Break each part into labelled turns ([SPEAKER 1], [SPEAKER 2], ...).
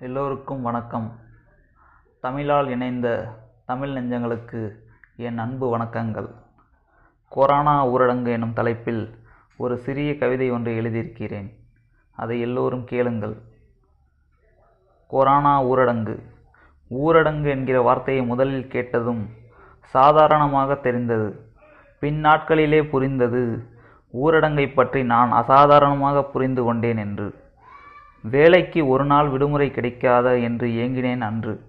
[SPEAKER 1] எல்லோருக்கும் வணக்கம். தமிழால் இணைந்த தமிழ் நெஞ்சங்களுக்கு என் அன்பு வணக்கங்கள். கொரோனா ஊரடங்கு எனும் தலைப்பில் ஒரு சிறிய கவிதை ஒன்றை எழுதியிருக்கிறேன். அதை எல்லோரும் கேளுங்கள். கொரோனா ஊரடங்கு. ஊரடங்கு என்கிற வார்த்தையை முதலில் கேட்டதும் சாதாரணமாக தெரிந்தது. பின் நாட்களிலே புரிந்தது. ஊரடங்கை பற்றி நான் அசாதாரணமாக புரிந்து கொண்டேன் என்று. வேலைக்கு ஒரு நாள் விடுமுறை கிடைக்காதா என்று ஏங்கினேன் அன்று.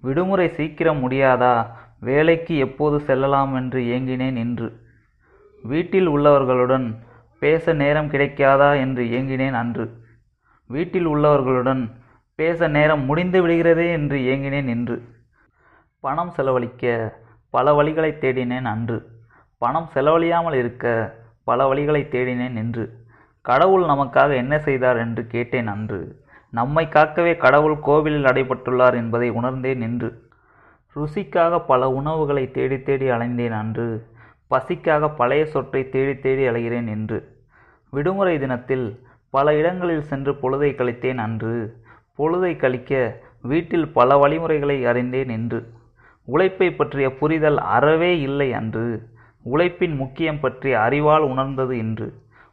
[SPEAKER 1] விடுமுறை சீக்கிரம் முடியாதா? வேலைக்கு எப்போது செல்லலாம் என்று ஏங்கினேன் இன்று. வீட்டில் உள்ளவர்களுடன் பேச நேரம் கிடைக்காதா என்று ஏங்கினேன் அன்று. வீட்டில் உள்ளவர்களுடன் பேச நேரம் முடிந்து விடுகிறதே என்று ஏங்கினேன் இன்று. பணம் செலவழிக்க பல வழிகளை தேடினேன் அன்று. பணம் செலவழியாமல் இருக்க பல வழிகளை தேடினேன் என்று கடவுள் நமக்காக என்ன செய்தார் என்று கேட்டேன் அன்று. நம்மை காக்கவே கடவுள் கோவிலில் அடைபட்டுள்ளார் என்பதை உணர்ந்தேன் என்று ருசிக்காக பல உணவுகளை தேடி தேடி அலைந்தேன் அன்று. பசிக்காக பழைய சொற்றை தேடி தேடி அலைகிறேன் என்று விடுமுறை தினத்தில் பல இடங்களில் சென்று பொழுதை கழித்தேன் அன்று. பொழுதை கழிக்க வீட்டில் பல வழிமுறைகளை அறிந்தேன் என்று உழைப்பை பற்றிய புரிதல் அறவே இல்லை அன்று. உழைப்பின் முக்கியம் பற்றி அறிவால் உணர்ந்தது இன்று.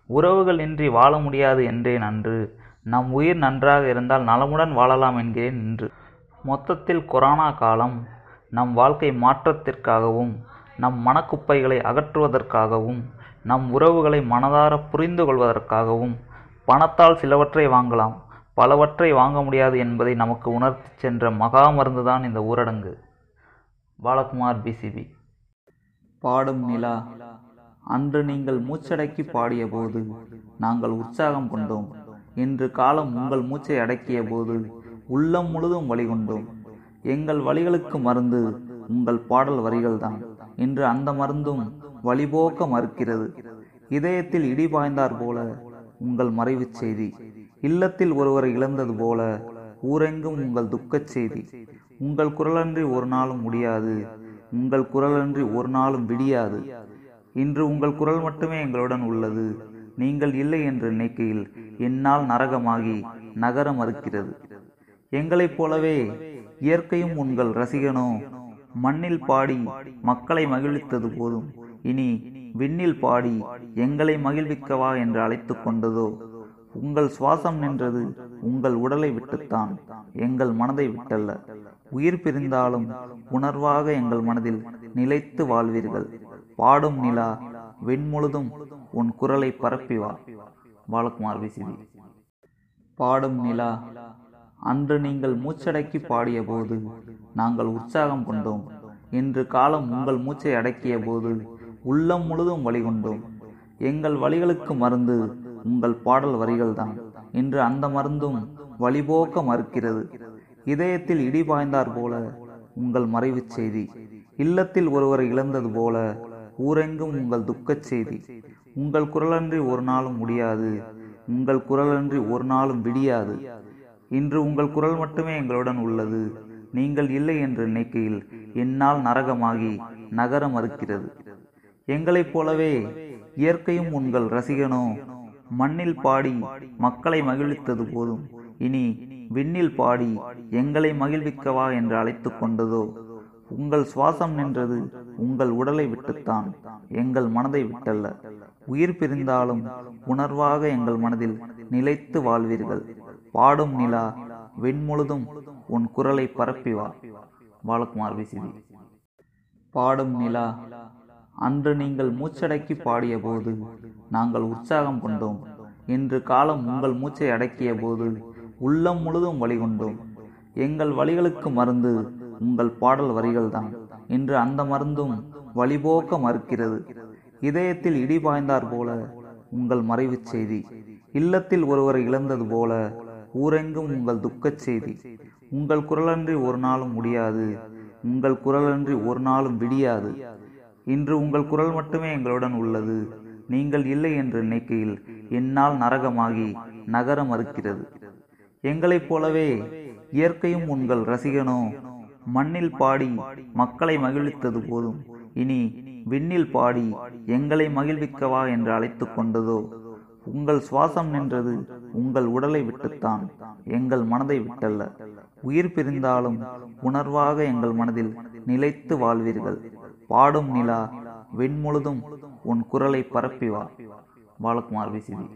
[SPEAKER 1] உறவுகள் இன்றி வாழ முடியாது என்றேன் அன்று நம் உயிர் நன்றாக இருந்தால் நலமுடன் வாழலாம் என்கிறேன் இன்று. மொத்தத்தில் கொரோனா காலம் நம் வாழ்க்கை மாற்றத்திற்காகவும் நம் மனக்குப்பைகளை அகற்றுவதற்காகவும் நம் உறவுகளை மனதார புரிந்து கொள்வதற்காகவும் பணத்தால் சிலவற்றை வாங்கலாம். பலவற்றை வாங்க முடியாது என்பதை நமக்கு உணர்த்தி சென்ற மகா மருந்துதான் இந்த ஊரடங்கு. பாலகுமார் பிசிபி பாடும் நிலா. அன்று நீங்கள் மூச்சடக்கி பாடியபோது நாங்கள் உற்சாகம் கொண்டோம். இன்று காலம் உங்கள் மூச்சை அடக்கிய போது உள்ளம் முழுதும் வழி கொண்டோம். எங்கள் வழிகளுக்கு மருந்து உங்கள் பாடல் வரிகள்தான். இன்று அந்த மருந்தும் வழிபோக்க மறுக்கிறது. இதயத்தில் இடி பாய்ந்தார் போல உங்கள் மறைவுச் செய்தி. இல்லத்தில் ஒருவர் இழந்தது போல ஊரெங்கும் உங்கள் துக்கச் செய்தி. உங்கள் குரலன்றி ஒரு நாளும் முடியாது. உங்கள் குரலன்றி ஒரு நாளும் விடியாது. இன்று உங்கள் குரல் மட்டுமே எங்களுடன் உள்ளது. நீங்கள் இல்லை என்று நினைக்கையில் என்னால் நரகமாகி நகர மறுக்கிறது. எங்களைப் போலவே இயற்கையும் உங்கள் ரசிகனோ மண்ணில் பாடி மக்களை மகிழ்வித்தது போதும். இனி விண்ணில் பாடி எங்களை மகிழ்விக்கவா என்று அழைத்து கொண்டதோ உங்கள் சுவாசம் நின்றது உங்கள் உடலை விட்டுத்தான். எங்கள் மனதை விட்டல்ல. உயிர் பிரிந்தாலும் உணர்வாக எங்கள் மனதில் நிலைத்து வாழ்வீர்கள். பாடும் நிலா வெண்முழுதும் உன் குரலை பரப்பி வா பாலகுமார் விசிறி பாடும் நிலா அன்று நீங்கள் மூச்சடக்கி பாடிய போது நாங்கள் உற்சாகம் கொண்டோம். இன்று காலம் உங்கள் மூச்சை அடக்கிய போது உள்ளம் முழுதும் வழிகொண்டோம் எங்கள் வழிகளுக்கு மருந்து உங்கள் பாடல் வரிகள்தான். இன்று அந்த மருந்தும் வழிபோக்க மறுக்கிறது. இதயத்தில் இடி பாய்ந்தார் போல உங்கள் மறைவுச் செய்தி. இல்லத்தில் ஒருவர் இழந்தது போல ஊரெங்கும் உங்கள் துக்கச் செய்தி. உங்கள் குரலன்றி ஒரு நாளும் முடியாது. உங்கள் குரலன்றி ஒரு நாளும் விடியாது. இன்று உங்கள் குரல் மட்டுமே எங்களுடன் உள்ளது. நீங்கள் இல்லை என்று நினைக்கையில் என்னால் நரகமாகி நகர மறுக்கிறது. எங்களைப் போலவே இயற்கையும் உங்கள் ரசிகனோ மண்ணில் பாடி மக்களை மகிழ்வித்தது போதும். இனி விண்ணில் பாடி எங்களை மகிழ்விக்கவா என்று அழைத்து கொண்டதோ உங்கள் சுவாசம் நின்றது உங்கள் உடலை விட்டுத்தான் எங்கள் மனதை விட்டல்ல. உயிர் பிரிந்தாலும் உணர்வாக எங்கள் மனதில் நிலைத்து வாழ்வீர்கள். பாடும் நிலா வெண்முழுதும் உன் குரலை பரப்பி வா. பாலகுமார் விசிதி பாடும் நிலா அன்று நீங்கள் மூச்சடக்கி பாடிய போது நாங்கள் உற்சாகம் கொண்டோம். இன்று காலம் உங்கள் மூச்சை அடக்கிய போது உள்ளம் முழுதும் வழி கொண்டோம் எங்கள் வழிகளுக்கு மருந்து உங்கள் பாடல் வரிகள்தான். இன்று அந்த மருந்தும் வழிபோக்க மறுக்கிறது. இதயத்தில் இடி பாய்ந்தார் போல உங்கள் மறைவுச் செய்தி. இல்லத்தில் ஒருவர் இழந்தது போல ஊரெங்கும் உங்கள் துக்கச் செய்தி. உங்கள் குரலன்றி ஒரு நாளும் முடியாது. உங்கள் குரலன்றி ஒரு நாளும் விடியாது. இன்று உங்கள் குரல் மட்டுமே எங்களுடன் உள்ளது. நீங்கள் இல்லை என்று நினைக்கையில் என்னால் நரகமாகி நகர மறுக்கிறது. எங்களைப் போலவே இயற்கையும் உங்கள் ரசிகனோ மண்ணில் பாடி மக்களை மகிழ்வித்தது போதும். இனி விண்ணில் பாடி எங்களை மகிழ்விக்கவா என்று அழைத்து கொண்டதோ? உங்கள் சுவாசம் நின்றது உங்கள் உடலை விட்டுத்தான். எங்கள் மனதை விட்டல்ல. உயிர் பிரிந்தாலும் உணர்வாக எங்கள் மனதில் நிலைத்து வாழ்வீர்கள். பாடும் நிலா வெண்முழுதும் உன் குரலை பரப்பி வா பாலகுமார் விசிதி